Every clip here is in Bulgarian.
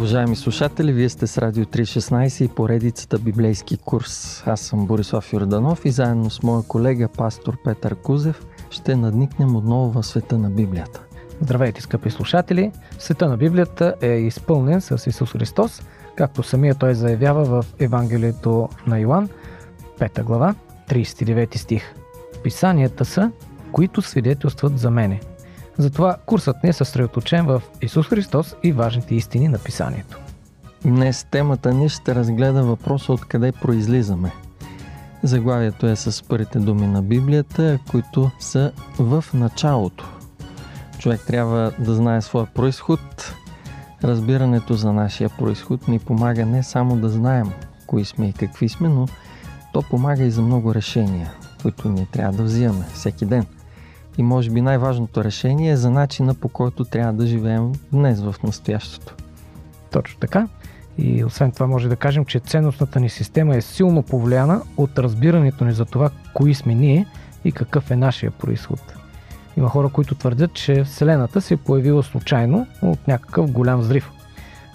Уважаеми слушатели, вие сте с Радио 316 и поредицата Библейски курс. Аз съм Борислав Йорданов и заедно с моя колега пастор Петър Кузев ще надникнем отново в света на Библията. Здравейте, скъпи слушатели! Света на Библията е изпълнен с Исус Христос, както самия той заявява в Евангелието на Йоан, 5 глава, 39 стих. Писанията са, които свидетелстват за мене – затова курсът ни е съсредоточен в Исус Христос и важните истини на Писанието. Днес темата ни ще разгледа въпроса откъде произлизаме. Заглавието е с първите думи на Библията, които са в началото. Човек трябва да знае своя происход. Разбирането за нашия происход ни помага не само да знаем кои сме и какви сме, но то помага и за много решения, които ние трябва да взимаме всеки ден – и може би най-важното решение е за начина по който трябва да живеем днес в настоящето. Точно така. И освен това може да кажем, че ценностната ни система е силно повлияна от разбирането ни за това, кои сме ние и какъв е нашия происход. Има хора, които твърдят, че Вселената се е появила случайно от някакъв голям взрив.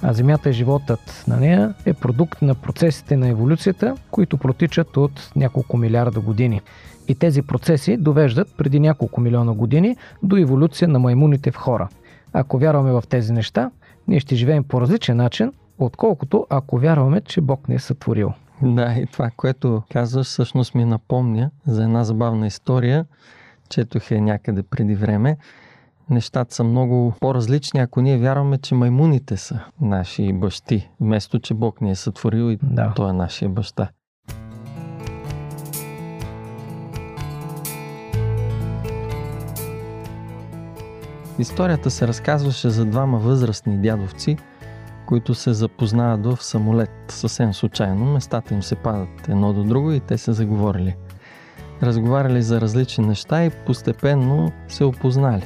А Земята и животът на нея е продукт на процесите на еволюцията, които протичат от няколко милиарда години. И тези процеси довеждат преди няколко милиона години до еволюция на маймуните в хора. Ако вярваме в тези неща, ние ще живеем по различен начин, отколкото ако вярваме, че Бог ни е сътворил. Да, и това, което казваш, всъщност ми напомня за една забавна история. Четох е някъде преди време. Нещата са много по-различни, ако ние вярваме, че маймуните са наши бащи, вместо че Бог ни е сътворил и да. Той е нашия баща. Историята се разказваше за двама възрастни дядовци, които се запознават в самолет съвсем случайно. Местата им се падат едно до друго и те се заговорили. Разговаряли за различни неща и постепенно се опознали.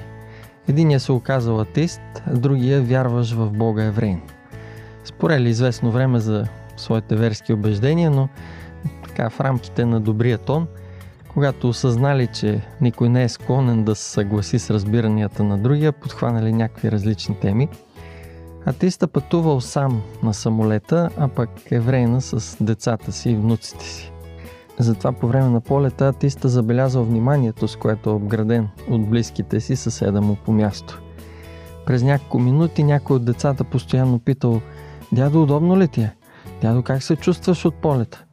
Единият се оказал атеист, другия вярваш в Бога еврейн. Спорели известно време за своите верски убеждения, но така в рамките на добрия тон – когато осъзнали, че никой не е склонен да се съгласи с разбиранията на другия, подхванали някакви различни теми. Атеиста пътувал сам на самолета, а пък еврейна с децата си и внуците си. Затова по време на полета атеиста забелязал вниманието, с което е обграден от близките си съседа му по място. През няколко минути някой от децата постоянно питал Дядо, удобно ли ти е? Дядо, как се чувстваш от полета?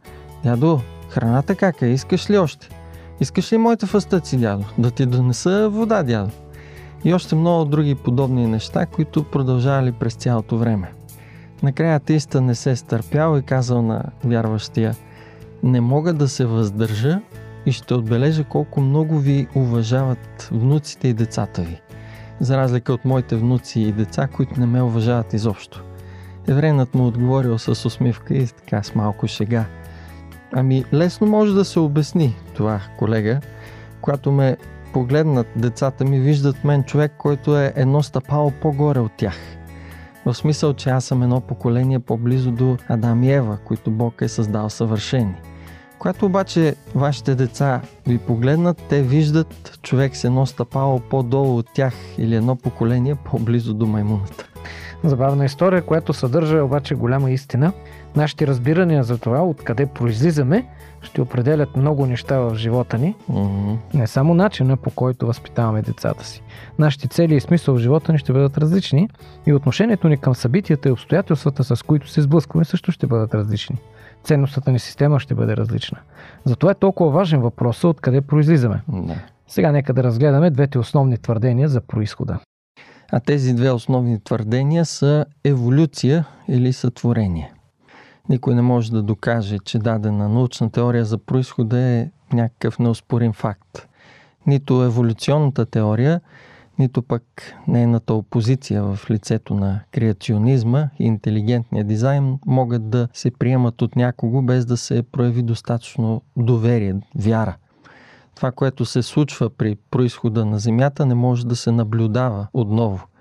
Дядо, храната как е? Искаш ли още? Искаш ли моите фъстъци, дядо? Да ти донеса вода, дядо? И още много други подобни неща, които продължавали през цялото време. Накрая атеиста не се е стърпял и казал на вярващия Не мога да се въздържа и ще отбележа колко много ви уважават внуците и децата ви. За разлика от моите внуци и деца, които не ме уважават изобщо. Еврейнат му отговорил с усмивка и така с малко шега – Ами, лесно може да се обясни това, колега. Когато ме погледнат децата ми, виждат мен човек, който е едно стъпало по-горе от тях. В смисъл, че аз съм едно поколение по-близо до Адам и Ева, които Бог е създал съвършени. Когато обаче вашите деца ви погледнат, те виждат човек с едно стъпало по-долу от тях или едно поколение по-близо до маймуната. Забавна история, която съдържа обаче голяма истина. Нашите разбирания за това, откъде произлизаме, ще определят много неща в живота ни. Mm-hmm. Не само начина по който възпитаваме децата си. Нашите цели и смисъл в живота ни ще бъдат различни и отношението ни към събитията и обстоятелствата, с които се сблъскваме, също ще бъдат различни. Ценностната ни система ще бъде различна. Затова е толкова важен въпрос откъде произлизаме. Mm-hmm. Сега нека да разгледаме двете основни твърдения за происхода. А тези две основни твърдения са еволюция или сътворение. Никой не може да докаже, че дадена научна теория за происхода е някакъв неоспорим факт. Нито еволюционната теория, нито пък нейната опозиция в лицето на креационизма и интелигентния дизайн могат да се приемат от някого без да се прояви достатъчно доверие, вяра. Това, което се случва при происхода на Земята, не може да се наблюдава отново –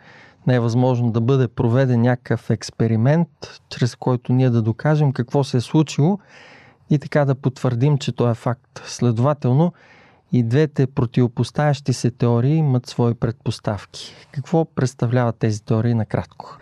не е възможно да бъде проведен някакъв експеримент, чрез който ние да докажем какво се е случило и така да потвърдим, че то е факт. Следователно, и двете противопоставящи се теории имат свои предпоставки. Какво представляват тези теории накратко?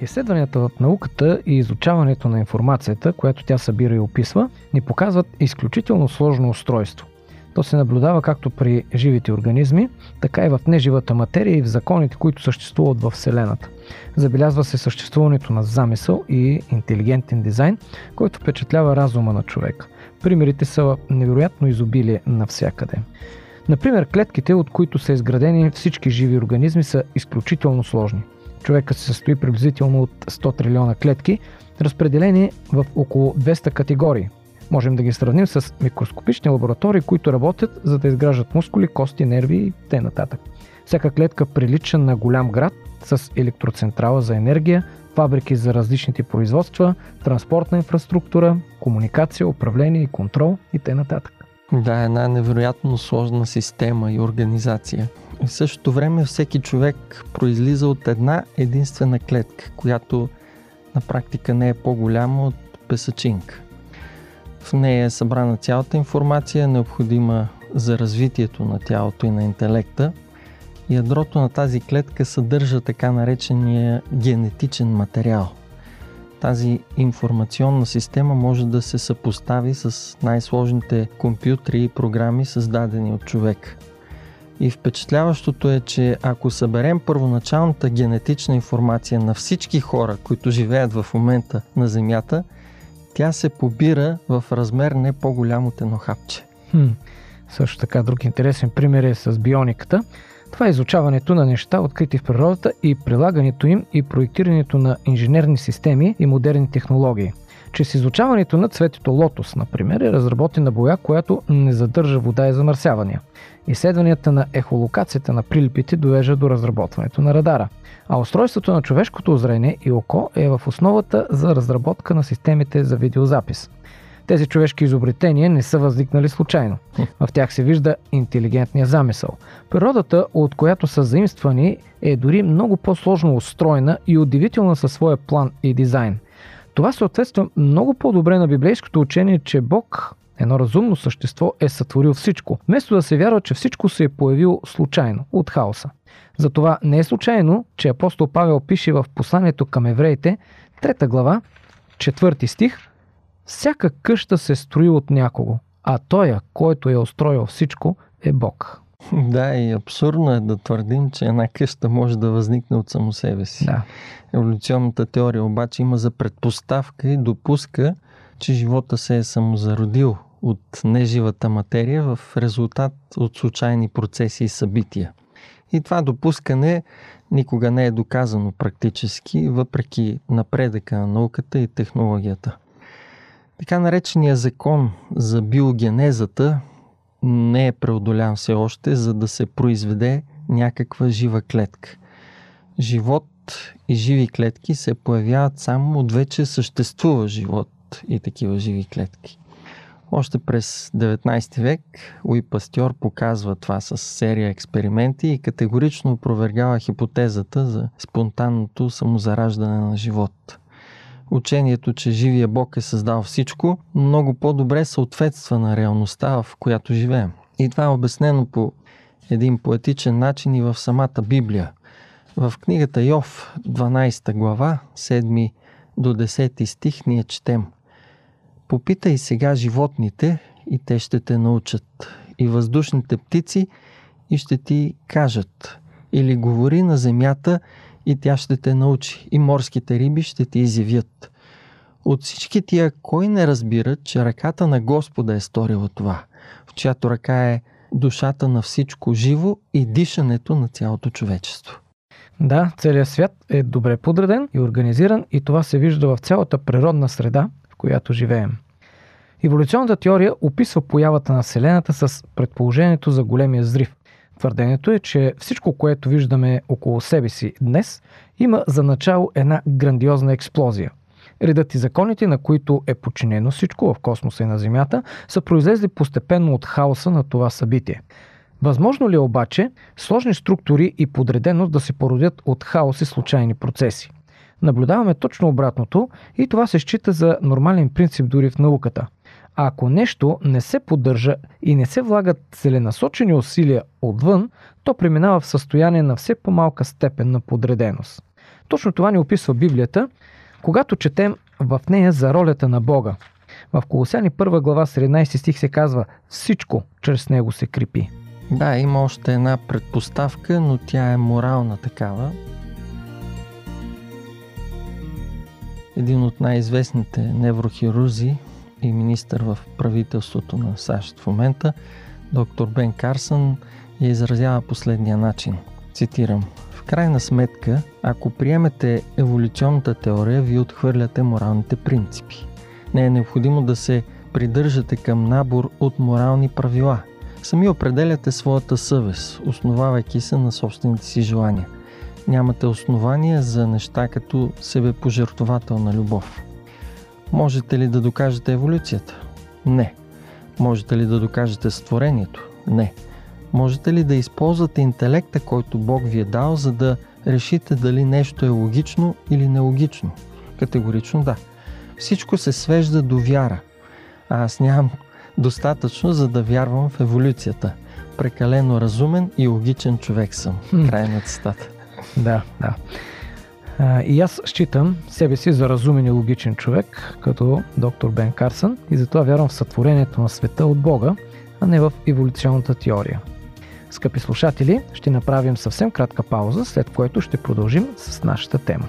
Изследванията в науката и изучаването на информацията, която тя събира и описва, ни показват изключително сложно устройство. То се наблюдава както при живите организми, така и в неживата материя и в законите, които съществуват в Вселената. Забелязва се съществуването на замисъл и интелигентен дизайн, който впечатлява разума на човека. Примерите са невероятно изобилие навсякъде. Например, клетките, от които са изградени всички живи организми, са изключително сложни. Човекът се състои приблизително от 100 трилиона клетки, разпределени в около 200 категории. Можем да ги сравним с микроскопични лаборатории, които работят за да изграждат мускули, кости, нерви и т.н. Всяка клетка прилича на голям град с електроцентрала за енергия, фабрики за различните производства, транспортна инфраструктура, комуникация, управление и контрол и т.н. Да, една невероятно сложна система и организация. И в същото време всеки човек произлиза от една единствена клетка, която на практика не е по-голяма от песачинка. В нея е събрана цялата информация, необходима за развитието на тялото и на интелекта. Ядрото на тази клетка съдържа така наречения генетичен материал. Тази информационна система може да се съпостави с най-сложните компютри и програми, създадени от човек. И впечатляващото е, че ако съберем първоначалната генетична информация на всички хора, които живеят в момента на Земята – тя се побира в размер не по-голям от едно хапче. Хм. Също така друг интересен пример е с биониката. Това е изучаването на неща, открити в природата и прилагането им и проектирането на инженерни системи и модерни технологии. Чрез изучаването на цветето лотос, например, е разработена боя, която не задържа вода и замърсявания. Изследванията на ехолокацията на прилипите довежда до разработването на радара – а устройството на човешкото зрение и око е в основата за разработка на системите за видеозапис. Тези човешки изобретения не са възникнали случайно. В тях се вижда интелигентния замисъл. Природата, от която са заимствани, е дори много по-сложно устроена и удивителна със своя план и дизайн. Това съответства много по-добре на библейското учение, че Бог, едно разумно същество, е сътворил всичко, вместо да се вярва, че всичко се е появило случайно, от хаоса. Затова не е случайно, че апостол Павел пише в посланието към евреите, трета глава, четвърти стих, всяка къща се строи от някого, а той, който е устроил всичко, е Бог. Да, и абсурдно е да твърдим, че една къща може да възникне от само себе си. Да. Еволюционната теория обаче има за предпоставка и допуска, че живота се е самозародил от неживата материя в резултат от случайни процеси и събития. И това допускане никога не е доказано практически, въпреки напредъка на науката и технологията. Така наречения закон за биогенезата не е преодолян все още, за да се произведе някаква жива клетка. Живот и живи клетки се появяват само от вече съществува живот и такива живи клетки. Още през 19 век Луи Пастьор показва това с серия експерименти и категорично опровергава хипотезата за спонтанното самозараждане на живот. Учението, че живия Бог е създал всичко, много по-добре съответства на реалността, в която живеем. И това е обяснено по един поетичен начин и в самата Библия. В книгата Йов, 12 глава, 7 до 10 стих, ние четем – Попитай сега животните и те ще те научат. И въздушните птици и ще ти кажат. Или говори на земята и тя ще те научи. И морските риби ще ти изявят. От всички тия, кой не разбира, че ръката на Господа е сторила това, в чиято ръка е душата на всичко живо и дишането на цялото човечество. Да, целият свят е добре подреден и организиран и това се вижда в цялата природна среда, в която живеем. Еволюционната теория описва появата на Вселената с предположението за големия взрив. Твърдението е, че всичко, което виждаме около себе си днес, има за начало една грандиозна експлозия. Редът и законите, на които е подчинено всичко в космоса и на Земята, са произлезли постепенно от хаоса на това събитие. Възможно ли е обаче сложни структури и подреденост да се породят от хаос и случайни процеси? Наблюдаваме точно обратното и това се счита за нормален принцип дори в науката – а ако нещо не се поддържа и не се влагат целенасочени усилия отвън, то преминава в състояние на все по-малка степен на подреденост. Точно това ни описва Библията, когато четем в нея за ролята на Бога. В Колосяни 1 глава 17 стих се казва Всичко чрез него се крепи. Да, има още една предпоставка, но тя е морална такава. Един от най-известните неврохирузи и министър в правителството на САЩ в момента, доктор Бен Карсън, я изразява последния начин. Цитирам. В крайна сметка, ако приемете еволюционната теория, ви отхвърляте моралните принципи. Не е необходимо да се придържате към набор от морални правила. Сами определяте своята съвест, основавайки се на собствените си желания. Нямате основания за неща като себепожертвователна любов. Можете ли да докажете еволюцията? Не. Можете ли да докажете створението? Не. Можете ли да използвате интелекта, който Бог ви е дал, за да решите дали нещо е логично или нелогично? Категорично да. Всичко се свежда до вяра. А аз нямам достатъчно, за да вярвам в еволюцията. Прекалено разумен и логичен човек съм. Край на цитата. Да, да. И аз считам себе си за разумен и логичен човек, като доктор Бен Карсън, и затова вярвам в сътворението на света от Бога, а не в еволюционната теория. Скъпи слушатели, ще направим съвсем кратка пауза, след което ще продължим с нашата тема.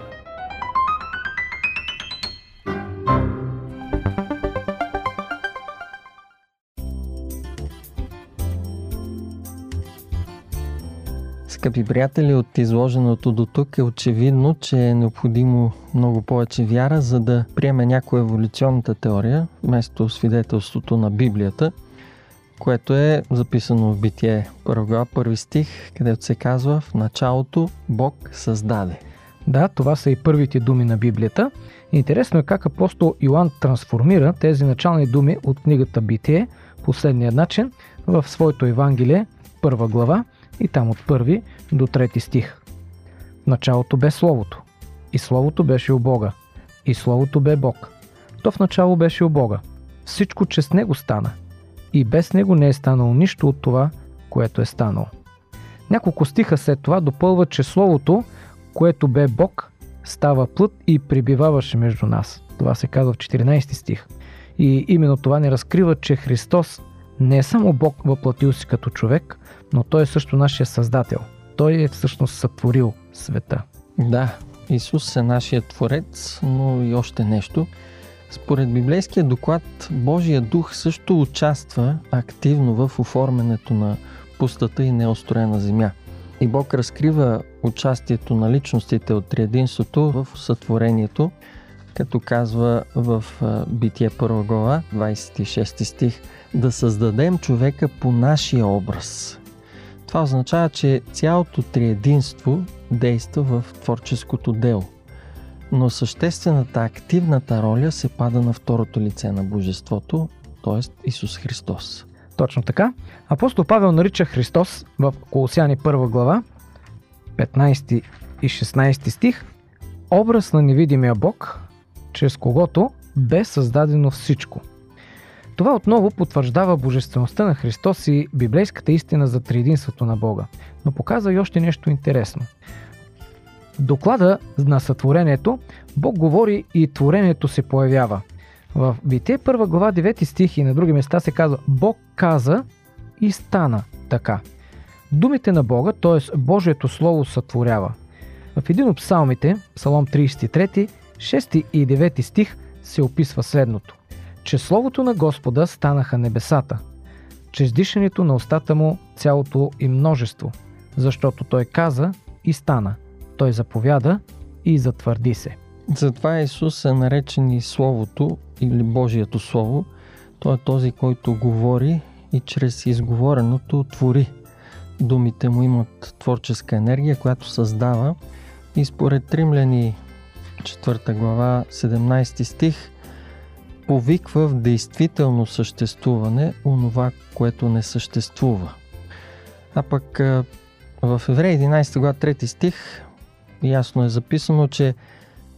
Скъпи приятели, от изложеното до тук е очевидно, че е необходимо много повече вяра, за да приеме някоя еволюционната теория, вместо свидетелството на Библията, което е записано в Битие, първа първи стих, където се казва в началото Бог създаде. Да, това са и първите думи на Библията. Интересно е как апостол Йоанн трансформира тези начални думи от книгата Битие последния начин в своето Евангелие, първа глава, и там от първи до трети стих. Началото бе Словото, и Словото беше у Бога, и Словото бе Бог. То в начало беше у Бога. Всичко чрез Него стана, и без Него не е станало нищо от това, което е станало. Няколко стиха след това допълва, че Словото, което бе Бог, става плът и прибиваваше между нас. Това се казва в 14 стих. И именно това ни разкрива, че Христос не е само Бог въплатил си като човек, но Той е също нашия Създател. Той е всъщност сътворил света. Да, Исус е нашия Творец, но и още нещо. Според библейския доклад, Божия дух също участва активно в оформянето на пустата и неостроена земя. И Бог разкрива участието на личностите от триединството в сътворението, като казва в Битие 1 глава, 26 стих, да създадем човека по нашия образ. Това означава, че цялото триединство действа в творческото дело. Но съществената активната роля се пада на второто лице на Божеството, т.е. Исус Христос. Точно така. Апостол Павел нарича Христос в Колосяни 1 глава, 15 и 16 стих, образ на невидимия Бог, чрез когото бе създадено всичко. Това отново потвърждава божествеността на Христос и библейската истина за триединството на Бога. Но показва и още нещо интересно. В доклада на сътворението Бог говори и творението се появява. В Битие 1 глава 9 стих и на други места се казва Бог каза и стана така. Думите на Бога, т.е. Божието Слово сътворява. В един от псалмите, Псалом 33, 6 и 9 стих се описва следното. Че Словото на Господа станаха небесата, чрез дишането на устата му цялото и множество, защото Той каза и стана. Той заповяда и затвърди се. Затова Исус е наречен и Словото или Божието Слово. Той е този, който говори и чрез изговореното твори. Думите му имат творческа енергия, която създава и според Римляни 4 глава 17 стих повиква в действително съществуване онова, което не съществува. А пък в Евреи 11 глава 3 стих ясно е записано, че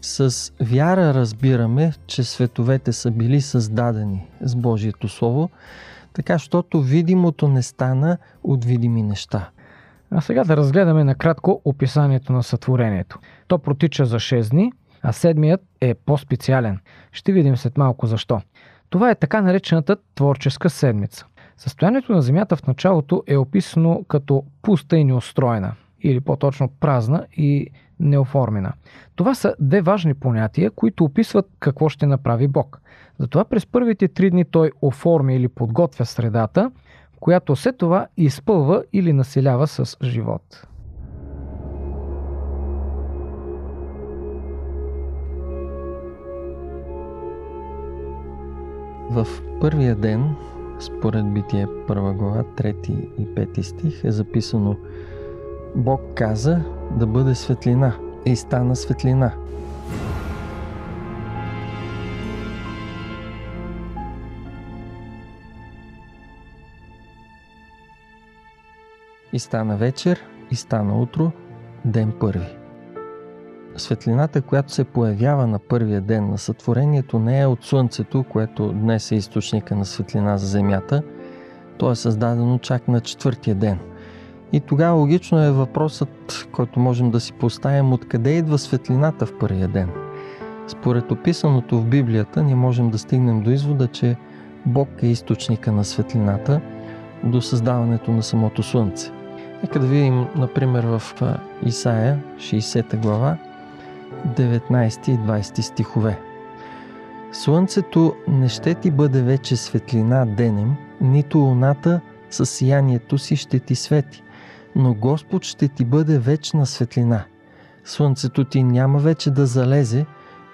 с вяра разбираме, че световете са били създадени с Божието Слово, така, щото видимото не стана от видими неща. А сега да разгледаме накратко описанието на сътворението. То протича за 6 дни, а седмият е по-специален. Ще видим след малко защо. Това е така наречената творческа седмица. Състоянието на Земята в началото е описано като пуста и неустроена, или по-точно празна и неоформена. Това са две важни понятия, които описват какво ще направи Бог. Затова през първите три дни той оформя или подготвя средата, която след това изпълва или населява с живот. В първия ден, според Битие първа глава, 3 и 5 стих е записано Бог каза да бъде светлина и стана светлина. И стана вечер, и стана утро, ден първи. Светлината, която се появява на първия ден на сътворението, не е от Слънцето, което днес е източника на светлина за Земята. То е създадено чак на четвъртия ден. И тогава логично е въпросът, който можем да си поставим, откъде идва светлината в първия ден. Според описаното в Библията, ние можем да стигнем до извода, че Бог е източника на светлината до създаването на самото Слънце. Нека да видим, например, в Исаия, 60 глава, 19 и 20 стихове. Слънцето не ще ти бъде вече светлина денем, нито луната със сиянието си ще ти свети, но Господ ще ти бъде вечна светлина. Слънцето ти няма вече да залезе,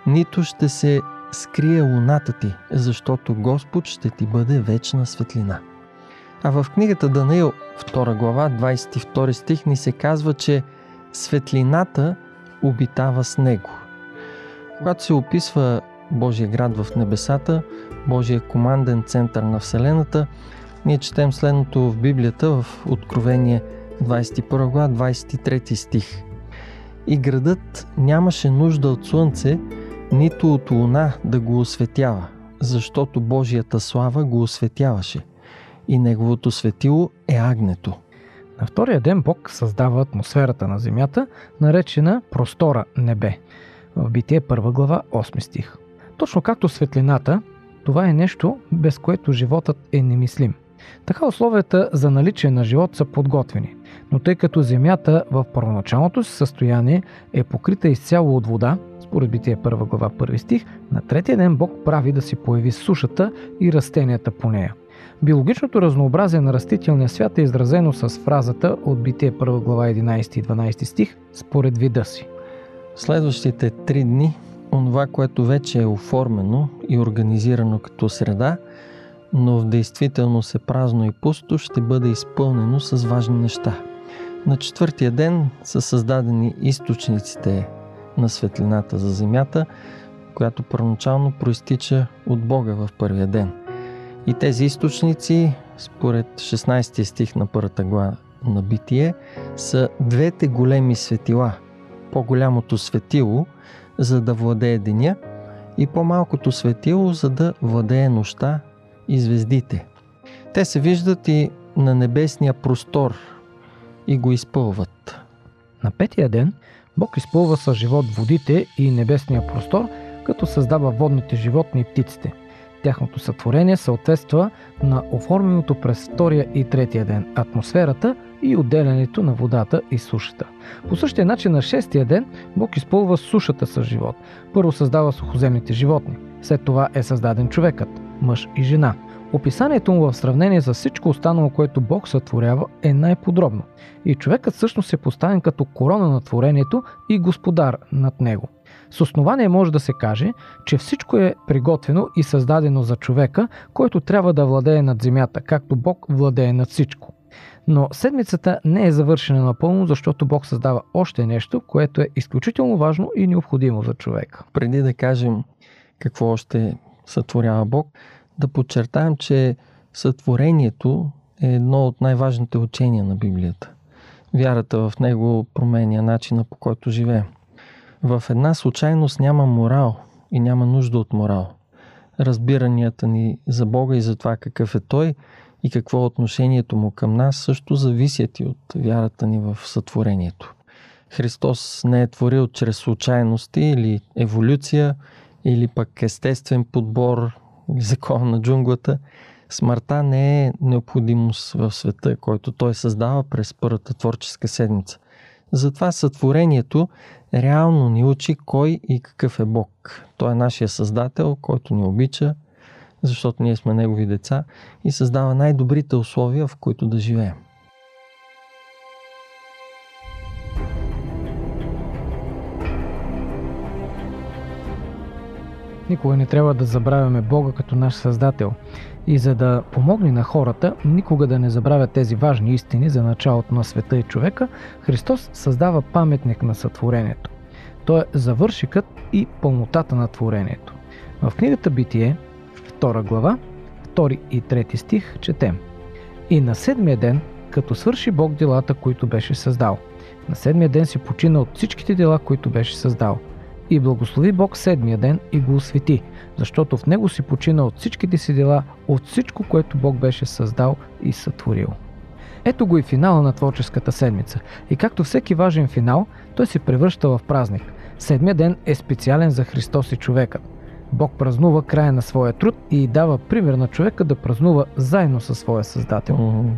нито ще се скрие луната ти, защото Господ ще ти бъде вечна светлина. А в книгата Данаил, 2 глава, 22 стих ни се казва, че светлината обитава с него. Когато се описва Божия град в небесата, Божия команден център на Вселената, ние четем следното в Библията в Откровение 21 глава, 23 стих. И градът нямаше нужда от слънце, нито от луна да го осветява, защото Божията слава го осветяваше и неговото светило е агнето. На втория ден Бог създава атмосферата на Земята, наречена простора небе. В Битие 1 глава 8 стих. Точно както светлината, това е нещо, без което животът е немислим. Така условията за наличие на живот са подготвени. Но тъй като Земята в първоначалното си състояние е покрита изцяло от вода, според Битие 1 глава 1 стих, на третия ден Бог прави да се появи сушата и растенията по нея. Биологичното разнообразие на растителния свят е изразено с фразата от Битие 1 глава 11 и 12 стих според вида си. Следващите три дни, онова, което вече е оформено и организирано като среда, но в действителност е празно и пусто, ще бъде изпълнено с важни неща. На четвъртия ден са създадени източниците на светлината за Земята, която първоначално проистича от Бога в първия ден. И тези източници, според 16 стих на първата глава на Битие, са двете големи светила. По-голямото светило, за да владее деня, и по-малкото светило, за да владее нощта и звездите. Те се виждат и на небесния простор и го изпълват. На петия ден Бог изпълва с живот водите и небесния простор, като създава водните животни и птиците – Тяхното сътворение съответства на оформеното през втория и третия ден атмосферата и отделянето на водата и сушата. По същия начин на шестия ден Бог изпълва сушата с живот. Първо създава сухоземните животни, след това е създаден човекът, мъж и жена. Описанието му в сравнение с всичко останало, което Бог сътворява, е най-подробно. И човекът всъщност е поставен като корона на творението и господар над него. С основание може да се каже, че всичко е приготвено и създадено за човека, който трябва да владее над земята, както Бог владее над всичко. Но седмицата не е завършена напълно, защото Бог създава още нещо, което е изключително важно и необходимо за човека. Преди да кажем какво още сътворява Бог, да подчертаем, че сътворението е едно от най-важните учения на Библията. Вярата в него променя начина по който живеем. В една случайност няма морал и няма нужда от морал. Разбиранията ни за Бога и за това какъв е Той и какво е отношението му към нас също зависят и от вярата ни в сътворението. Христос не е творил чрез случайности или еволюция, или пък естествен подбор закон на джунглата. Смъртта не е необходимост в света, който той създава през първата творческа седмица. Затова сътворението реално ни учи кой и какъв е Бог. Той е нашия Създател, който ни обича, защото ние сме Негови деца и създава най-добрите условия, в които да живеем. Никога не трябва да забравяме Бога като наш Създател. И за да помогне на хората никога да не забравят тези важни истини за началото на света и човека, Христос създава паметник на сътворението. Той е завършикът и пълнотата на творението. В книгата Битие, 2 глава, 2 и 3 стих четем. И на седмия ден, като свърши Бог делата, които беше създал. На седмия ден си почина от всичките дела, които беше създал – и благослови Бог седмия ден и го освети, защото в него си почина от всичките си дела, от всичко, което Бог беше създал и сътворил. Ето го и финала на творческата седмица. И както всеки важен финал, той се превръща в празник. Седмия ден е специален за Христос и човекът. Бог празнува края на своя труд и дава пример на човека да празнува заедно със своя Създател. Mm-hmm.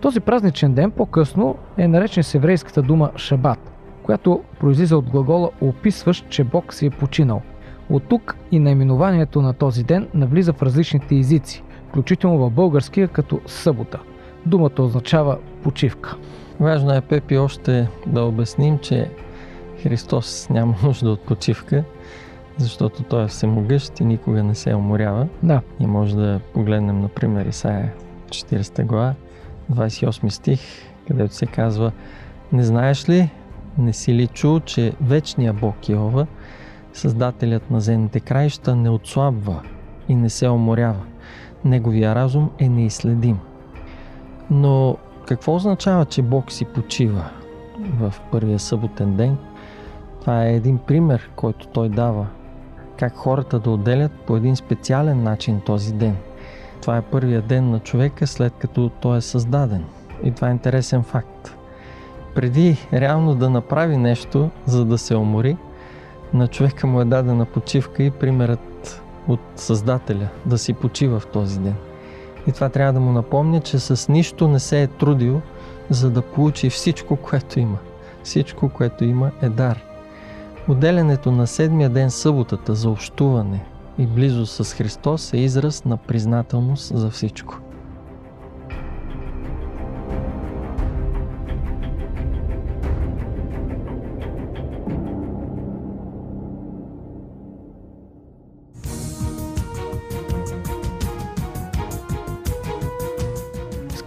Този празничен ден по-късно е наречен с еврейската дума Шабат – която произлиза от глагола описващ, че Бог си е починал. От тук и наименованието на този ден навлиза в различните езици, включително в българския като събота. Думата означава почивка. Важно е, Пепи, още да обясним, че Христос няма нужда от почивка, защото Той е всемогъщ и никога не се уморява. Да. И може да погледнем, например, Исаия 40 глава, 28 стих, където се казва Не знаеш ли, не си ли чул, че вечният Бог Йова, Създателят на земните краища, не отслабва и не се уморява. Неговия разум е неизследим. Но какво означава, че Бог си почива в първия съботен ден? Това е един пример, който той дава. Как хората да отделят по един специален начин този ден. Това е първия ден на човека след като той е създаден. И това е интересен факт преди реално да направи нещо, за да се умори, на човека му е дадена почивка и примерът от Създателя да си почива в този ден. И това трябва да му напомня, че с нищо не се е трудил, за да получи всичко, което има. Всичко, което има е дар. Отделянето на седмия ден съботата за общуване и близо с Христос е израз на признателност за всичко.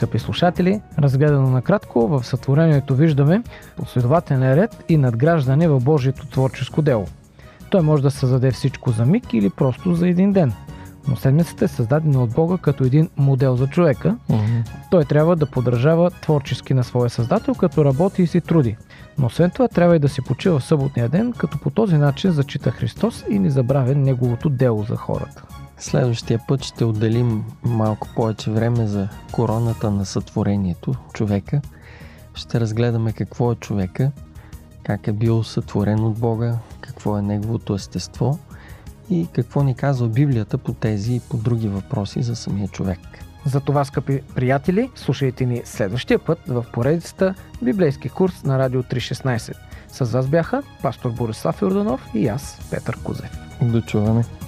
Скъпи слушатели, разгледано накратко, в сътворението виждаме последователен ред и надграждане в Божието творческо дело. Той може да създаде всичко за миг или просто за един ден. Но седмицата е създадена от Бога като един модел за човека. Mm-hmm. Той трябва да поддържава творчески на своя създател, като работи и си труди. Но освен това трябва и да си почива в съботния ден, като по този начин зачита Христос и не забравя неговото дело за хората. Следващия път ще отделим малко повече време за короната на сътворението, човека. Ще разгледаме какво е човека, как е бил сътворен от Бога, какво е неговото естество и какво ни казва Библията по тези и по други въпроси за самия човек. За това, скъпи приятели, слушайте ни следващия път в поредицата Библейски курс на Радио 316. С вас бяха пастор Борислав Йорданов и аз, Петър Кузев. До чуване!